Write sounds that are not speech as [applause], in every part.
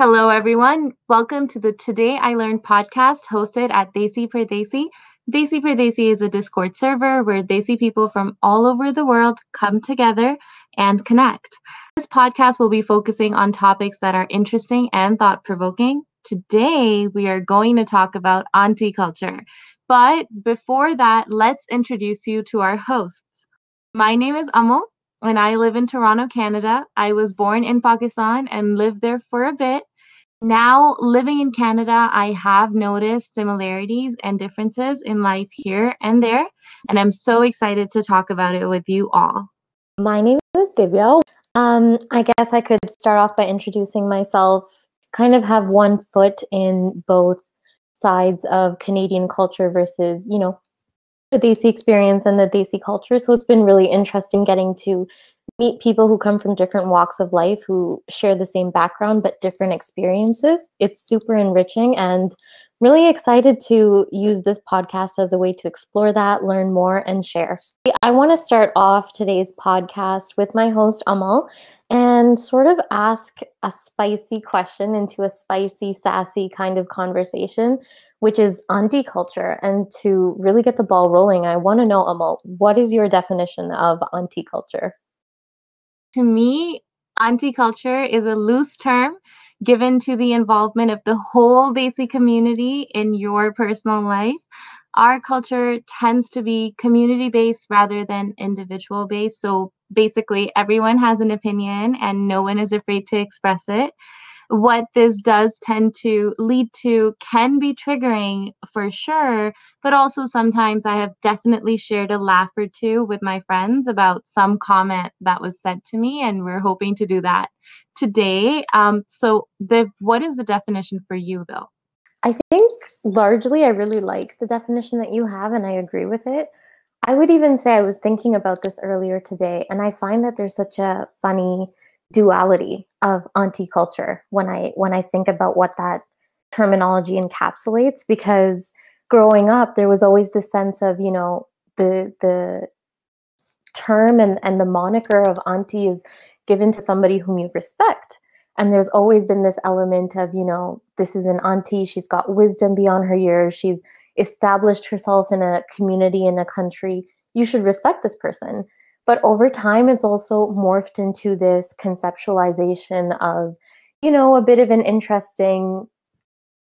Hello, everyone. Welcome to the Today I Learned podcast hosted at Desi per Desi. Desi per Desi is a Discord server where Desi people from all over the world come together and connect. This podcast will be focusing on topics that are interesting and thought provoking. Today, we are going to talk about auntie culture. But before that, let's introduce you to our hosts. My name is Amal, and I live in Toronto, Canada. I was born in Pakistan and lived there for a bit. Now, living in Canada, I have noticed similarities and differences in life here and there, and I'm so excited to talk about it with you all. My name is Divya. Um, I guess I could start off by introducing myself, kind of have one foot in both sides of Canadian culture versus, you know, the Desi experience and the Desi culture. So it's been really interesting getting to meet people who come from different walks of life who share the same background but different experiences. It's super enriching and really excited to use this podcast as a way to explore that, learn more, and share. I want to start off today's podcast with my host, Amal, and sort of ask a spicy question into a spicy, sassy kind of conversation, which is auntie culture. And to really get the ball rolling, I want to know, Amal, what is your definition of auntie culture? To me, auntie culture is a loose term given to the involvement of the whole Desi community in your personal life. Our culture tends to be community based rather than individual based. So basically, everyone has an opinion and no one is afraid to express it what this does tend to lead to can be triggering for sure, but also sometimes I have definitely shared a laugh or two with my friends about some comment that was said to me, and we're hoping to do that today. Um, so, the what is the definition for you though? I think largely I really like the definition that you have, and I agree with it. I would even say I was thinking about this earlier today, and I find that there's such a funny duality of auntie culture when I when I think about what that terminology encapsulates because growing up there was always this sense of you know the the term and, and the moniker of auntie is given to somebody whom you respect. And there's always been this element of you know this is an auntie she's got wisdom beyond her years she's established herself in a community in a country. You should respect this person but over time, it's also morphed into this conceptualization of, you know, a bit of an interesting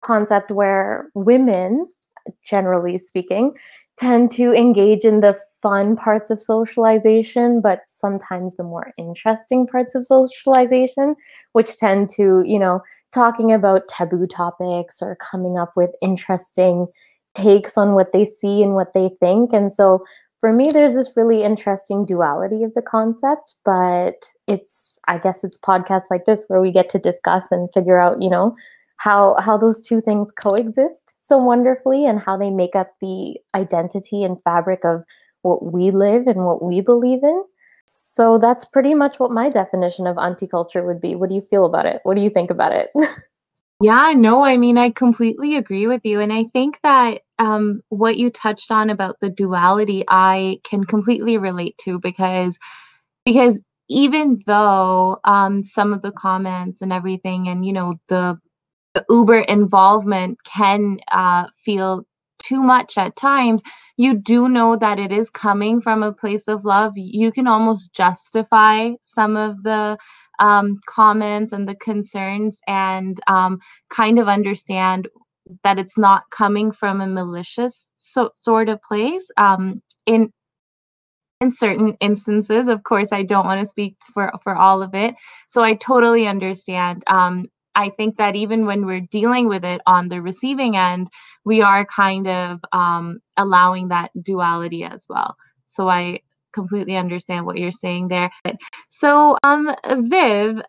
concept where women, generally speaking, tend to engage in the fun parts of socialization, but sometimes the more interesting parts of socialization, which tend to, you know, talking about taboo topics or coming up with interesting takes on what they see and what they think. And so for me, there's this really interesting duality of the concept, but it's, I guess it's podcasts like this where we get to discuss and figure out, you know, how how those two things coexist so wonderfully and how they make up the identity and fabric of what we live and what we believe in. So that's pretty much what my definition of auntie culture would be. What do you feel about it? What do you think about it? [laughs] Yeah, no, I mean, I completely agree with you. And I think that um, what you touched on about the duality, I can completely relate to because because even though um, some of the comments and everything, and you know, the, the Uber involvement can uh, feel too much at times, you do know that it is coming from a place of love. You can almost justify some of the um, comments and the concerns and um, kind of understand that it's not coming from a malicious so, sort of place. Um, in in certain instances, of course, I don't want to speak for for all of it, so I totally understand. Um, I think that even when we're dealing with it on the receiving end, we are kind of um, allowing that duality as well. So I completely understand what you're saying there. So, um, Viv,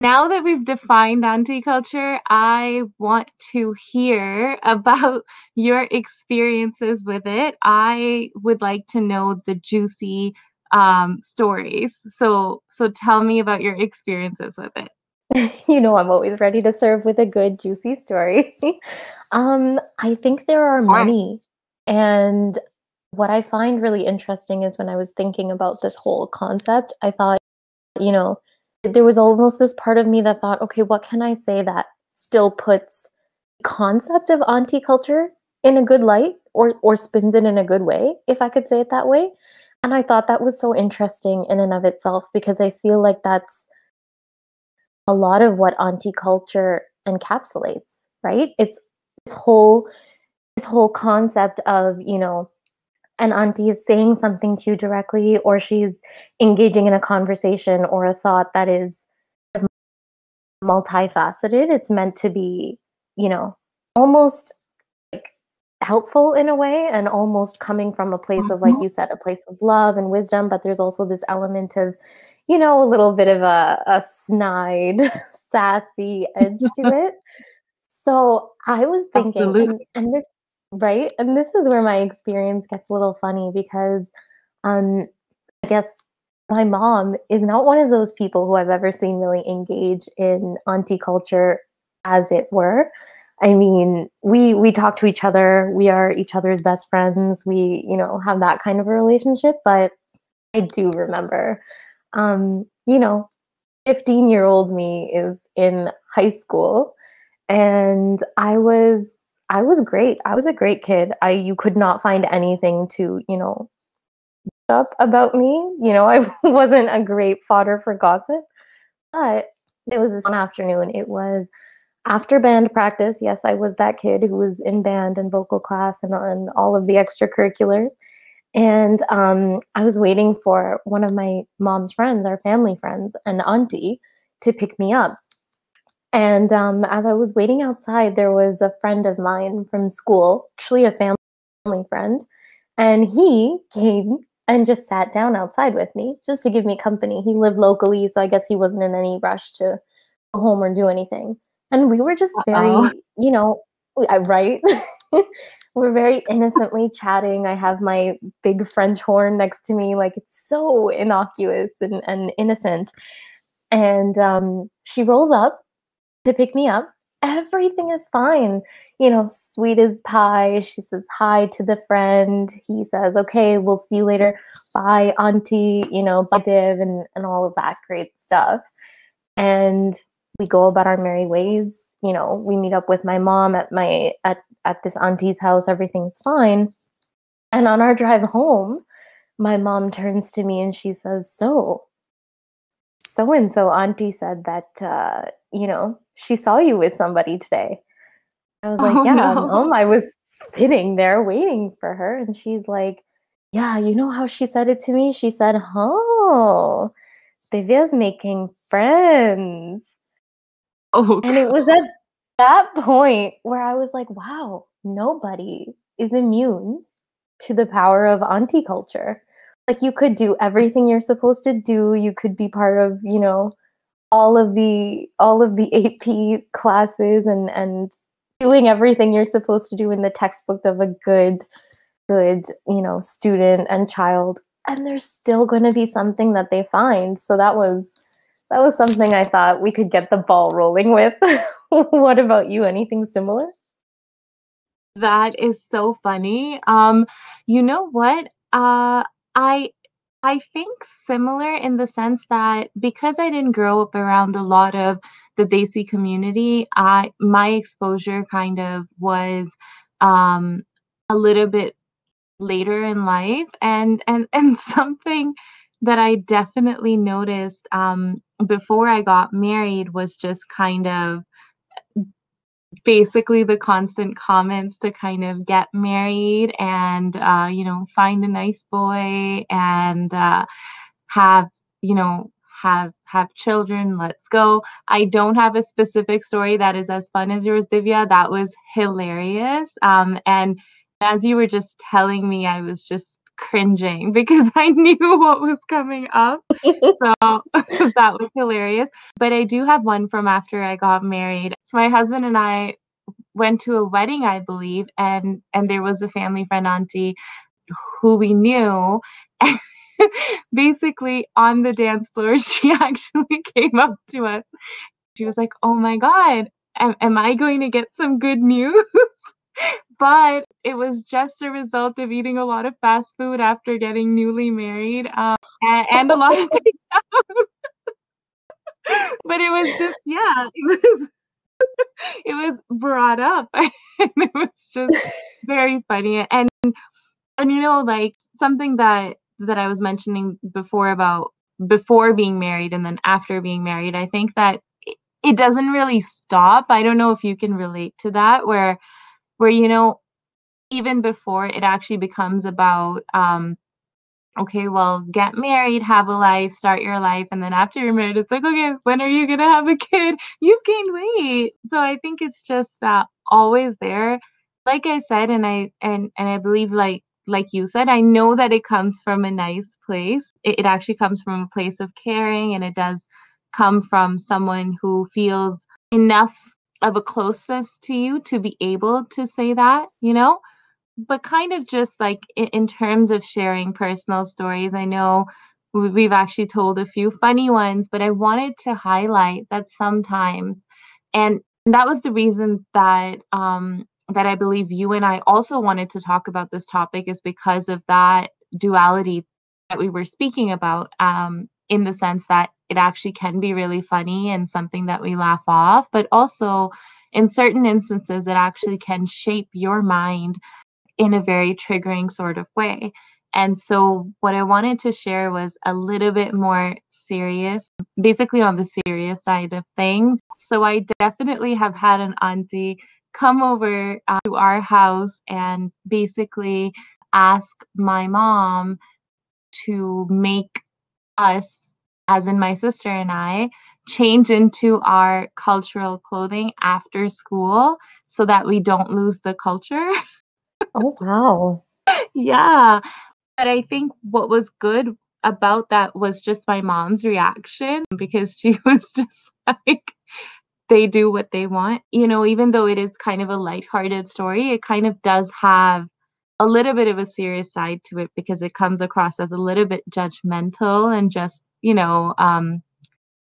now that we've defined auntie culture, I want to hear [laughs] about your experiences with it. I would like to know the juicy um, stories. So, so tell me about your experiences with it. [laughs] you know, I'm always ready to serve with a good, juicy story. [laughs] um, I think there are many, and what I find really interesting is when I was thinking about this whole concept, I thought, you know, there was almost this part of me that thought, okay, what can I say that still puts concept of auntie culture in a good light or or spins it in a good way, if I could say it that way. And I thought that was so interesting in and of itself because I feel like that's a lot of what auntie culture encapsulates, right? It's this whole this whole concept of, you know, an auntie is saying something to you directly or she's engaging in a conversation or a thought that is multifaceted. It's meant to be, you know, almost like helpful in a way and almost coming from a place of like mm-hmm. you said a place of love and wisdom but there's also this element of you know a little bit of a, a snide [laughs] sassy edge to it [laughs] so i was thinking and, and, this right and this is where my experience gets a little funny because um i guess my mom is not one of those people who i've ever seen really engage in auntie culture as it were I mean, we we talk to each other. We are each other's best friends. We, you know, have that kind of a relationship. But I do remember, um, you know, fifteen year old me is in high school, and I was I was great. I was a great kid. I you could not find anything to you know up about me. You know, [laughs] I wasn't a great fodder for gossip. But it was this one afternoon. It was after band practice, yes, I was that kid who was in band and vocal class and on all of the extracurriculars. And um, I was waiting for one of my mom's friends, our family friends, an auntie, to pick me up. And um, as I was waiting outside, there was a friend of mine from school, actually a family friend, and he came and just sat down outside with me just to give me company. He lived locally, so I guess he wasn't in any rush to go home or do anything. And we were just very, Uh-oh. you know, right? [laughs] we're very innocently chatting. I have my big French horn next to me. Like it's so innocuous and, and innocent. And um, she rolls up to pick me up. Everything is fine. You know, sweet as pie. She says hi to the friend. He says, okay, we'll see you later. Bye, auntie. You know, bye, Div, and, and all of that great stuff. And we go about our merry ways. You know, we meet up with my mom at my at at this auntie's house. Everything's fine. And on our drive home, my mom turns to me and she says, "So, so and so auntie said that uh, you know she saw you with somebody today." I was like, oh, "Yeah, no. mom." I was sitting there waiting for her, and she's like, "Yeah, you know how she said it to me? She said, "Oh." Divya's making friends. Oh, and it was at that point where I was like, wow, nobody is immune to the power of auntie culture. Like you could do everything you're supposed to do. You could be part of, you know, all of the all of the [laughs] AP classes and and doing everything you're supposed to do in the textbook of a good good, you know, student and child. And there's still going to be something that they find. So that was that was something I thought we could get the ball rolling with. [laughs] what about you? Anything similar? That is so funny. Um, you know what? Uh, I I think similar in the sense that because I didn't grow up around a lot of the Desi community, I my exposure kind of was um, a little bit later in life, and and [laughs] and something that I definitely noticed um, before I got married was just kind of basically the constant comments to kind of get married and uh, you know find a nice boy and uh, have you know have have children let's go. I don't have a specific story that is as fun as yours divya. That was hilarious. Um, and as you were just telling me i was just cringing [laughs] because I knew what was coming up. [laughs] so [laughs] that was hilarious. But I do have one from after I got married. So my husband and I went to a wedding, I believe, and and there was a family friend auntie who we knew. And basically on the dance floor, she actually came up to us. She was like, "Oh my god, am, am I going to get some good news?" But it was just a result of eating a lot of fast food after getting newly married um, and, and, a lot of [laughs] but it was just yeah it was it was brought up [laughs] and it was just very funny and and you know like something that that I was mentioning before about before being married and then after being married I think that it doesn't really stop. I don't know if you can relate to that where where you know even before it actually becomes about um okay, well, get married, have a life, start your life. And then after you're married, it's like, okay, when are you to have a kid? [laughs] You've gained weight. So I think it's just uh, always there. Like I said, and I, and, and I believe like, like you said, I know that it comes from a nice place. It, it actually comes from a place of caring and it does come from someone who feels enough of a closeness to you to be able to say that, you know? but kind of just like in, in terms of sharing personal stories, I know we've actually told a few funny ones, but I wanted to highlight that sometimes, and that was the reason that um, that I believe you and I also wanted to talk about this topic is because of that duality that we were speaking about. Um, in the sense that it actually can be really funny and something that we laugh off, but also in certain instances, it actually can shape your mind in a very triggering sort of way. And so, what I wanted to share was a little bit more serious, basically on the serious side of things. So, I definitely have had an auntie come over uh, to our house and basically ask my mom to make us, as in my sister and I, change into our cultural clothing after school so that we don't lose the culture. [laughs] Oh, wow. Yeah. But I think what was good about that was just my mom's reaction because she [laughs] was just like, they do what they want. You know, even though it is kind of a lighthearted story, it kind of does have a little bit of a serious side to it because it comes across as a little bit judgmental and just, you know, um,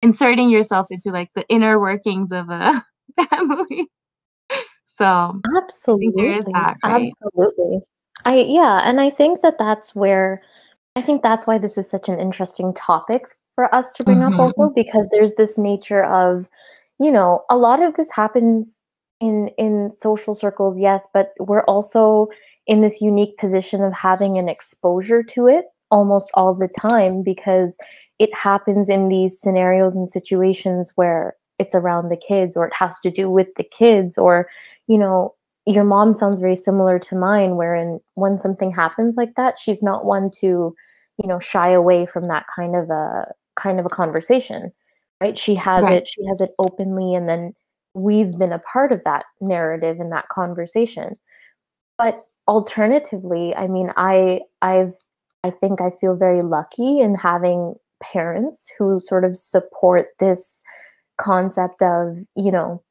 inserting yourself into like the inner workings of a [laughs] family. So absolutely, that, right? absolutely. I yeah, and I think that that's where I think that's why this is such an interesting topic for us to bring mm-hmm. up also because there's this nature of you know a lot of this happens in in social circles yes but we're also in this unique position of having an exposure to it almost all the time because it happens in these scenarios and situations where it's around the kids or it has to do with the kids or you know your mom sounds very similar to mine wherein when something happens like that she's not one to you know shy away from that kind of a kind of a conversation right she has right. it she has it openly and then we've been a part of that narrative and that conversation but alternatively i mean i i've i think i feel very lucky in having parents who sort of support this concept of you know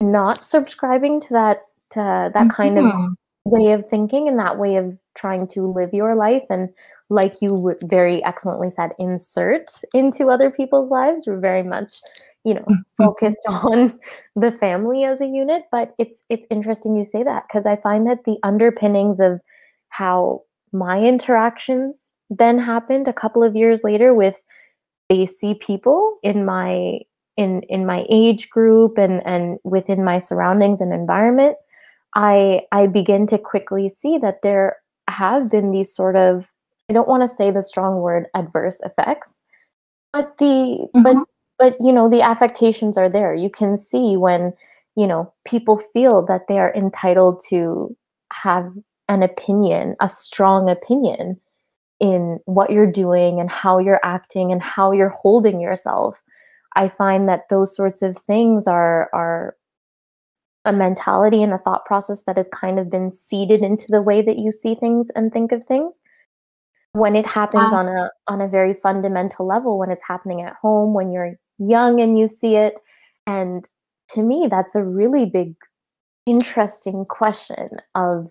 not subscribing to that to that mm-hmm. kind of mm-hmm. way of thinking and that way of trying to live your life and like you very excellently said insert into other people's lives we're very much you know mm-hmm. focused [laughs] on the family as a unit but it's it's interesting you say that because i find that the underpinnings of how my interactions then happened a couple of years later with Desi people in my in in my age group and and within my surroundings and environment i i begin to quickly see that there have been these sort of i don't want to say the strong word adverse effects but the mm-hmm. but but you know the affectations are there you can see when you know people feel that they are entitled to have an opinion a strong opinion in what you're doing and how you're acting and how you're holding yourself I find that those sorts of things are are a mentality and a thought process that has kind of been seeded into the way that you see things and think of things. When it happens on a on a very fundamental level, when it's happening at home, when you're young and you see it, and to me, that's a really big, interesting question of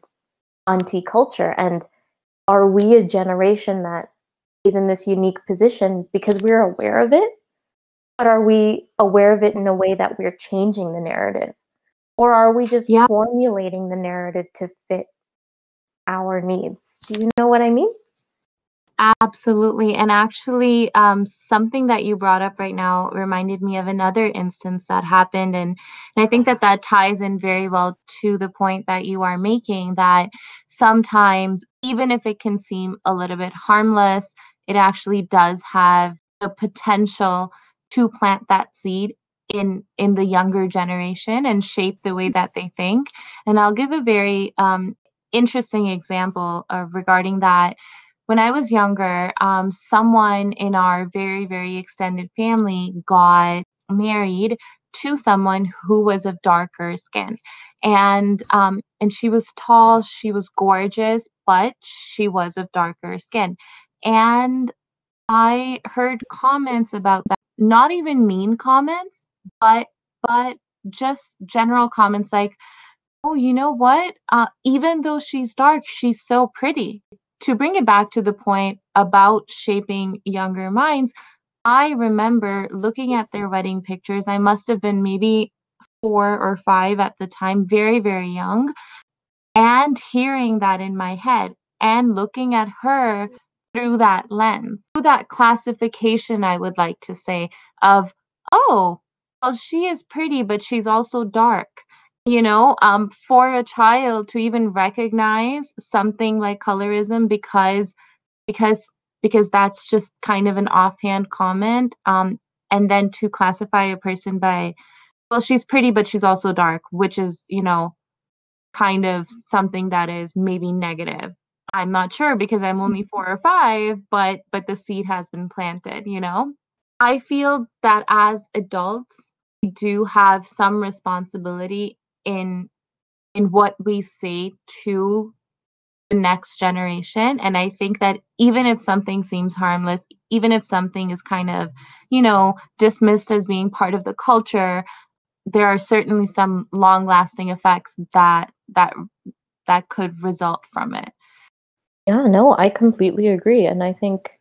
auntie culture. And are we a generation that is in this unique position because we're aware of it but are we aware of it in a way that we're changing the narrative? Or are we just yeah. formulating the narrative to fit our needs? Do you know what I mean? Absolutely. And actually, um, something that you brought up right now reminded me of another instance that happened. And, and I think that that ties in very well to the point that you are making that sometimes, even if it can seem a little bit harmless, it actually does have the potential to plant that seed in in the younger generation and shape the way that they think and i'll give a very um, interesting example uh, regarding that when I was younger, um, someone in our very, very extended family got married to someone who was of darker skin. And um, and she was tall, she was gorgeous, but she was of darker skin. And I heard comments about that, not even mean comments, but but just general comments like, oh, you know what? Uh, even though she's dark, she's so pretty to bring it back to the point about shaping younger minds, I remember looking at their wedding pictures. I must have been maybe four or five at the time, very, very young, and hearing that in my head and looking at her through that lens, through that classification, I would like to say, of, oh, well, she is pretty, but she's also dark you know um, for a child to even recognize something like colorism because because because that's just kind of an offhand comment um, and then to classify a person by well she's pretty but she's also dark which is you know kind of something that is maybe negative. I'm not sure because i'm only four or five but but the seed has been planted you know? I feel that as adults we do have some responsibility in in what we say to the next generation. And i think that even if something seems harmless even if something is kind of you know dismissed as being part of the culture there are certainly some long lasting effects that that that could result from it. Yeah no i completely agree. And i think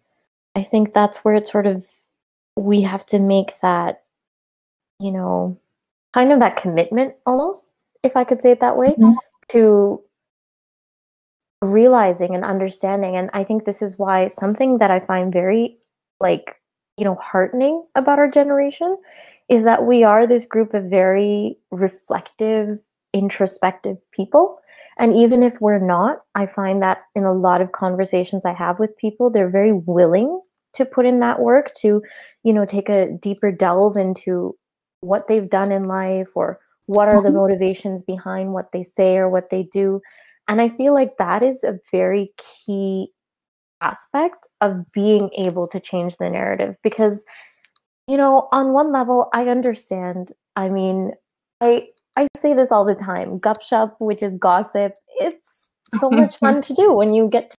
i think that's where it sort of we have to make that you know kind of that commitment almost if I could say it that way, mm-hmm. to realizing and understanding. And I think this is why something that I find very like, you know, heartening about our generation is that we are this group of very reflective, introspective people. And even if we're not, I find that in a lot of conversations I have with people, they're very willing to put in that work to, you know, take a deeper delve into what they've done in life or what are the mm-hmm. motivations behind what they say or what they do. And i feel like that is a very key aspect of being able to change the narrative because you know on one level i understand. I mean i i say this all the time gupshup which is gossip it's so much [laughs] fun to do when you get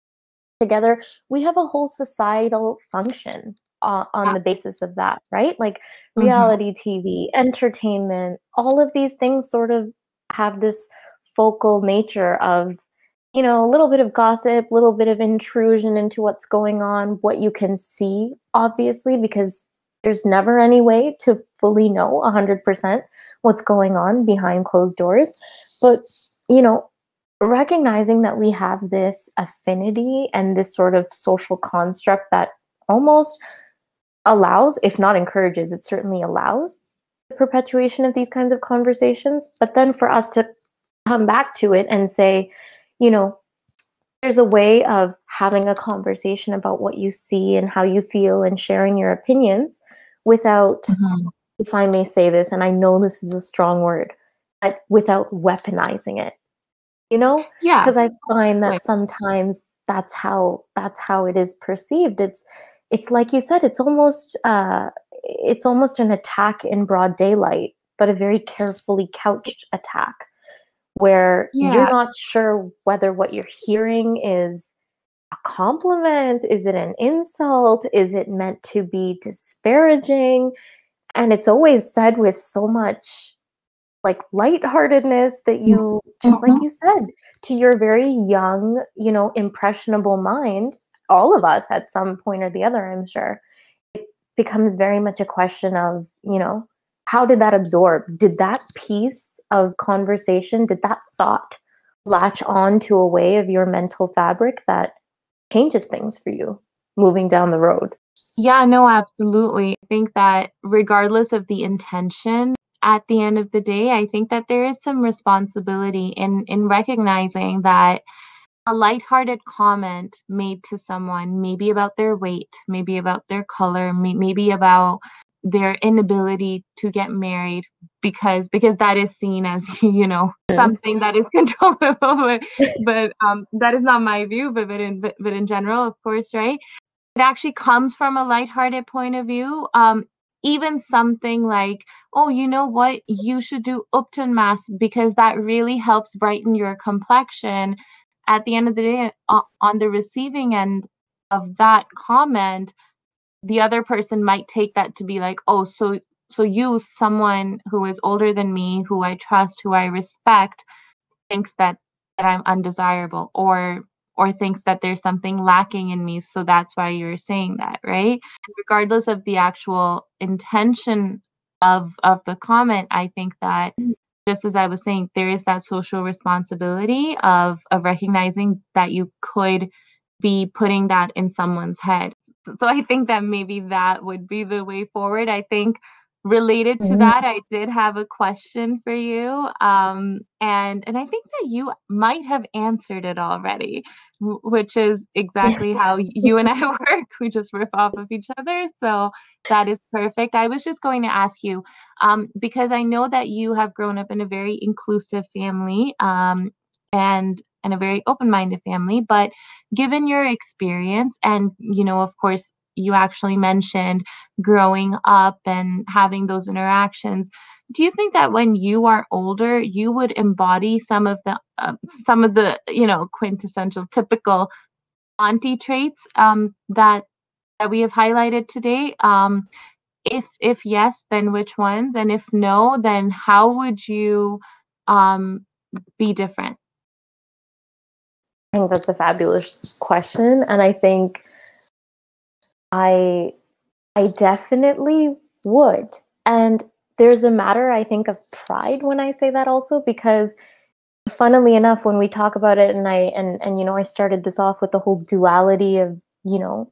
together. We have a whole societal function on, on the basis of that, right? Like mm-hmm. reality mm-hmm. TV, entertainment, all of these things sort of have this focal nature of, you know, a little bit of gossip, a little bit of intrusion into what's going on, what you can see, obviously, because there's never any way to fully know 100% what's going on behind closed doors. But, you know, recognizing that we have this affinity and this sort of social construct that almost allows, if not encourages, it certainly allows the perpetuation of these kinds of conversations. But then for us to come back to it and say, you know, there's a way of having a conversation about what you see and how you feel and sharing your opinions without, mm-hmm. if I may say this, and I know this is a strong word, but without weaponizing it. You know? Yeah. Because I find that right. sometimes that's how that's how it is perceived. It's it's like you said it's almost uh, it's almost an attack in broad daylight but a very carefully couched attack where yeah. you're not sure whether what you're hearing is a compliment is it an insult is it meant to be disparaging and it's always said with so much like lightheartedness that you just mm-hmm. like you said to your very young you know impressionable mind all of us at some point or the other, I'm sure. It becomes very much a question of, you know, how did that absorb? Did that piece of conversation, did that thought latch on to a way of your mental fabric that changes things for you? moving down the road. Yeah, no, absolutely. I think that regardless of the intention, at the end of the day, I think that there is some responsibility in in recognizing that a lighthearted comment made to someone, maybe about their weight, maybe about their color, maybe about their inability to get married because because that is seen as [laughs] you know something that is [laughs] controllable but, but um that is not my view but but in but, but in general of course right? It actually comes from a lighthearted point of view um even something like oh you know what? You should do ubtan mask because that really helps brighten your complexion at the end of the day on the receiving end of that comment the other person might take that to be like oh so so you someone who is older than me who i trust who i respect thinks that that i'm undesirable or or thinks that there's something lacking in me so that's why you're saying that right? And regardless of the actual intention of of the comment i think that mm. Just as i was saying there is that social responsibility of of recognizing that you could be putting that in someone's head. So I think that maybe that would be the way forward. I think related to mm-hmm. that i did have a question for you um, and and i think that you might have answered it already which is [laughs] exactly how you and i [laughs] work we just riff off of each other so that is perfect i was just going to ask you um, because i know that you have grown up in a very inclusive family um, and and a very open-minded family but given your experience and you know of course you actually mentioned growing up and having those interactions. Do you think that when you are older you would embody some of the uh, some of the you know quintessential typical auntie traits um, that that we have highlighted today? Um, if if yes then which ones? And if no then how would you um, be different? I think that's a fabulous question. And I think I I definitely would. And there's a matter, I think, of pride when I say that also, because funnily enough, when we talk about it, and I and and you know, I started this off with the whole duality of, you know,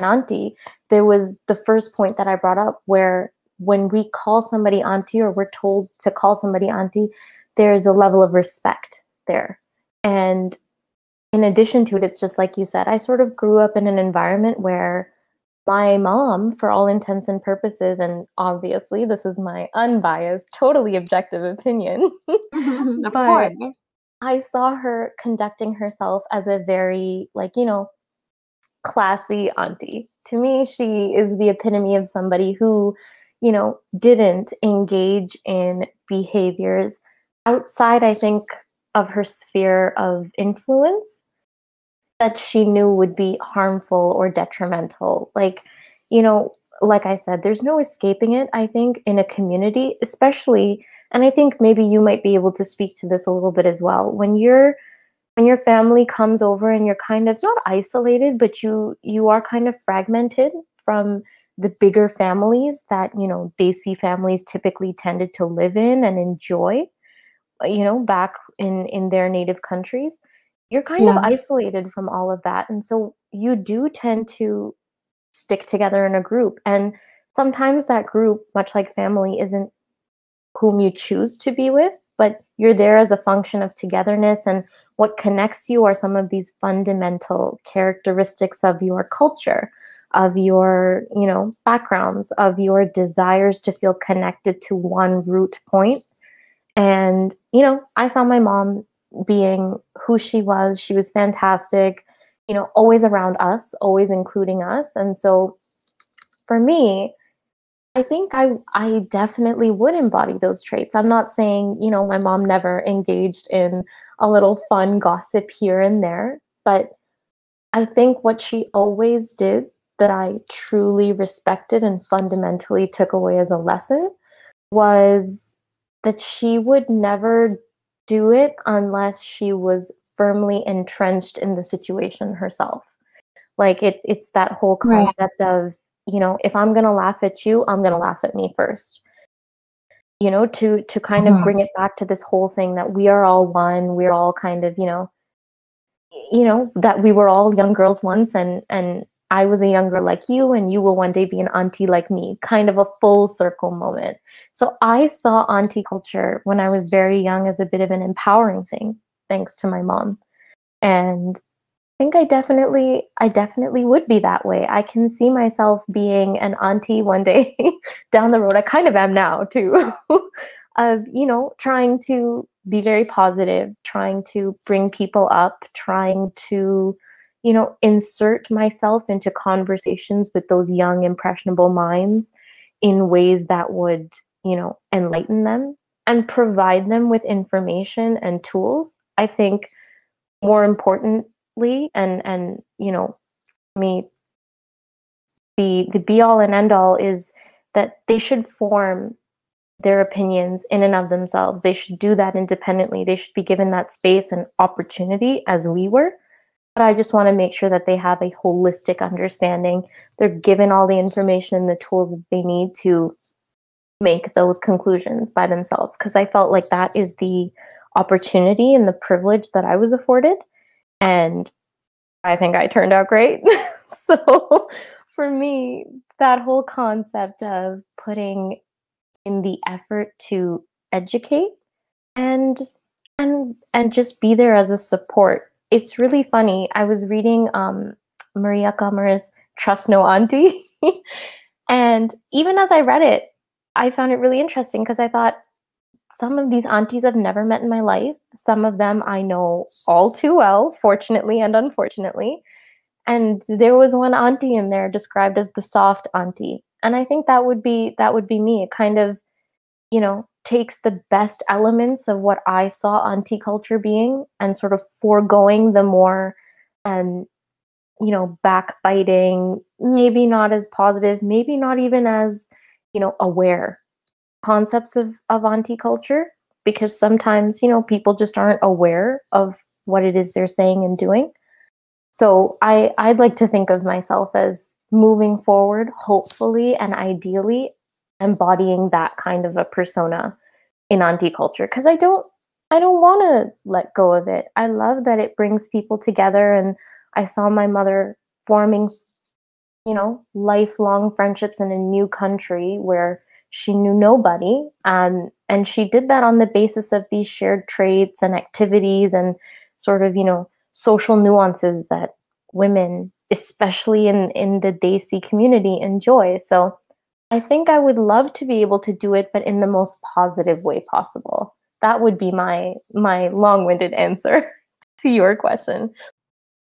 auntie, there was the first point that I brought up where when we call somebody auntie or we're told to call somebody auntie, there's a level of respect there. And in addition to it, it's just like you said, I sort of grew up in an environment where my mom, for all intents and purposes, and obviously this is my unbiased, totally objective opinion, [laughs] [laughs] but I saw her conducting herself as a very, like, you know, classy auntie. To me, she is the epitome of somebody who, you know, didn't engage in behaviors outside, I think, of her sphere of influence that she knew would be harmful or detrimental. Like, you know, like I said, there's no escaping it, I think, in a community, especially, and I think maybe you might be able to speak to this a little bit as well. When you're when your family comes over and you're kind of not isolated, but you you are kind of fragmented from the bigger families that, you know, Desi families typically tended to live in and enjoy, you know, back in in their native countries you're kind yeah. of isolated from all of that and so you do tend to stick together in a group and sometimes that group much like family isn't whom you choose to be with but you're there as a function of togetherness and what connects you are some of these fundamental characteristics of your culture of your you know backgrounds of your desires to feel connected to one root point and you know i saw my mom being who she was. She was fantastic, you know, always around us, always including us. And so for me, I think I I definitely would embody those traits. I'm not saying, you know, my mom never engaged in a little fun gossip here and there, but I think what she always did that I truly respected and fundamentally took away as a lesson was that she would never do it unless she was firmly entrenched in the situation herself. Like it it's that whole concept right. of, you know, if I'm going to laugh at you, I'm going to laugh at me first. You know, to to kind mm-hmm. of bring it back to this whole thing that we are all one, we're all kind of, you know, you know, that we were all young girls once and and I was a younger like you, and you will one day be an auntie like me, kind of a full circle moment. So I saw auntie culture when I was very young as a bit of an empowering thing, thanks to my mom. And I think I definitely, I definitely would be that way. I can see myself being an auntie one day [laughs] down the road. I kind of am now too, [laughs] of you know trying to be very positive, trying to bring people up, trying to you know, insert myself into conversations with those young, impressionable minds in ways that would, you know, enlighten them and provide them with information and tools. I think more importantly, and and you know, me, the the be all and end all is that they should form their opinions in and of themselves. They should do that independently. They should be given that space and opportunity as we were but I just want to make sure that they have a holistic understanding. They're given all the information and the tools that they need to make those conclusions by themselves. Because I felt like that is the opportunity and the privilege that I was afforded. And I think I turned out great. [laughs] so for me, that whole concept of putting in the effort to educate and and and just be there as a support it's really funny. I was reading um, Maria Qamar's Trust No Aunty. [laughs] and even as I read it, I found it really interesting because I thought some of these aunties I've never met in my life. Some of them I know all too well, fortunately and unfortunately. And there was one auntie in there described as the soft auntie. And I think that would be that would be me. Kind of, you know, takes the best elements of what I saw auntie culture being and sort of foregoing the more um, you know, backbiting, maybe not as positive, maybe not even as, you know, aware concepts of, of auntie culture because sometimes, you know, people just aren't aware of what it is they're saying and doing. So I, I'd like to think of myself as moving forward, hopefully and ideally embodying that kind of a persona in auntie culture because I don't I don't want to let go of it. I love that it brings people together and I saw my mother forming you know lifelong friendships in a new country where she knew nobody um, and she did that on the basis of these shared traits and activities and sort of you know social nuances that women especially in in the desi community enjoy so I think I would love to be able to do it, but in the most positive way possible. That would be my my long-winded answer [laughs] to your question.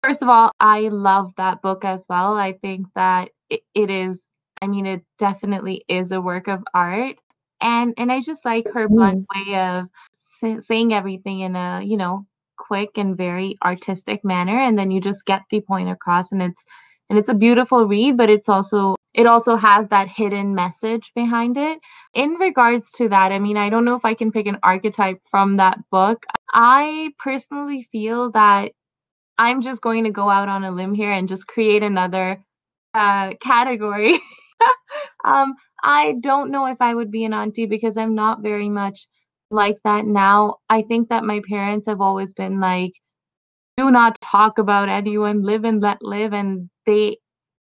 First of all, I love that book as well. I think that it, it is I mean it definitely is a work of art and and I just like her blunt mm. way of saying everything in a, you know, quick and very artistic manner and then you just get the point across and it's and it's a beautiful read but it's also it also has that hidden message behind it. In regards to that, I mean, I don't know if I can pick an archetype from that book. I personally feel that I'm just going to go out on a limb here and just create another uh, category. [laughs] um, I don't know if I would be an auntie because I'm not very much like that now. I think that my parents have always been like, do not talk about anyone, live and let live. And they,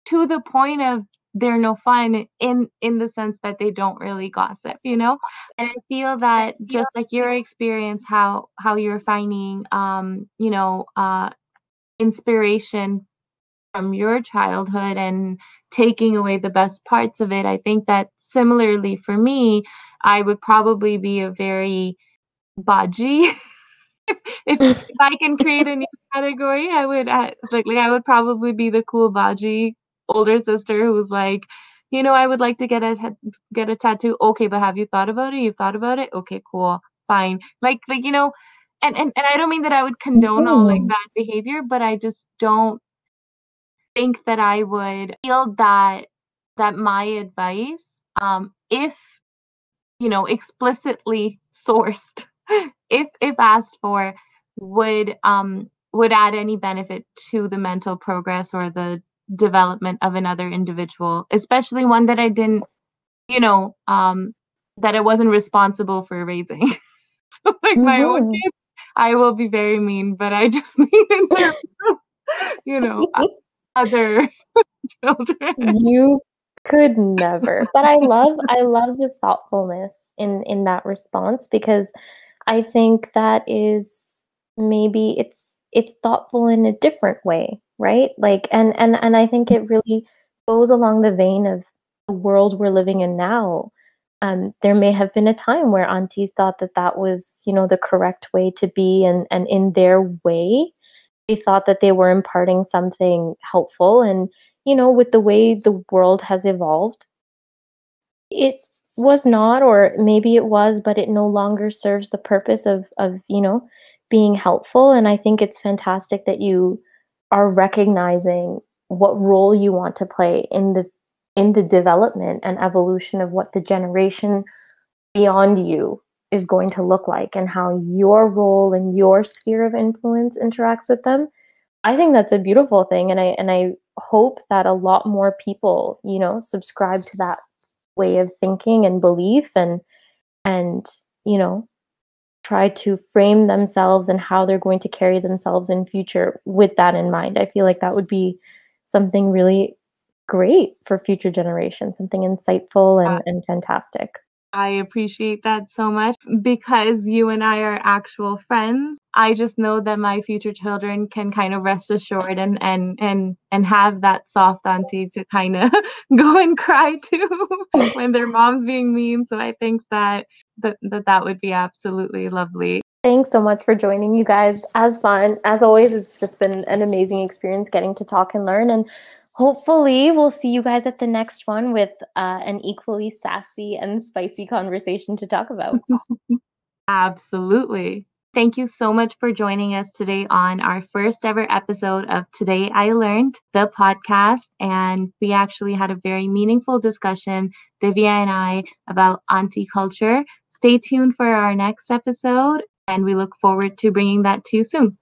to the point of they're no fun in in the sense that they don't really gossip you know? And i feel that just like your experience how how you're finding um you know uh inspiration from your childhood and taking away the best parts of it i think that similarly for me i would probably be a very baji [laughs] if, if, if i can create a new [laughs] category i would uh, like, like i would probably be the cool baji older sister who's like, you know, I would like to get a get a tattoo. Okay, but have you thought about it? You've thought about it? Okay, cool, fine. Like like you know, and and, and I don't mean that I would condone all like bad behavior, but I just don't think that I would feel that that my advice, um, if you know, explicitly sourced, [laughs] if if asked for, would um would add any benefit to the mental progress or the development of another individual, especially one that I didn't, you know, um, that I wasn't responsible for raising. [laughs] so like mm-hmm. my own mm-hmm. kids, I will be very mean, but I [laughs] just mean in terms of, you know, other [laughs] children. You could never. But I love I love the thoughtfulness in in that response because I think that is maybe it's it's thoughtful in a different way, right? Like and and and I think it really goes along the vein of the world we're living in now. Um, there may have been a time where aunties thought that that was, you know, the correct way to be, and and in their way, they thought that they were imparting something helpful. And you know, with the way the world has evolved, it was not, or maybe it was, but it no longer serves the purpose of of you know being helpful. And I think it's fantastic that you are recognizing what role you want to play in the in the development and evolution of what the generation beyond you is going to look like and how your role and your sphere of influence interacts with them. I think that's a beautiful thing and i and i hope that a lot more people you know subscribe to that way of thinking and belief and and you know try to frame themselves and how they're going to carry themselves in future with that in mind i feel like that would be something really great for future generations, something insightful and, uh, and fantastic. I appreciate that so much because you and I are actual friends. I just know that my future children can kind of rest assured and and and and have that soft auntie to kind of [laughs] go and cry to [laughs] when their mom's being mean. So I think that that that, that would be absolutely lovely. Thanks so much for joining you guys. As fun as always, it's just been an amazing experience getting to talk and learn and hopefully we'll see you guys at the next one with uh, an equally sassy and spicy conversation to talk about. [laughs] Absolutely. Thank you so much for joining us today on our first ever episode of today i learned the podcast. And we actually had a very meaningful discussion divya and i about auntie culture. Stay tuned for our next episode and we look forward to bringing that to you soon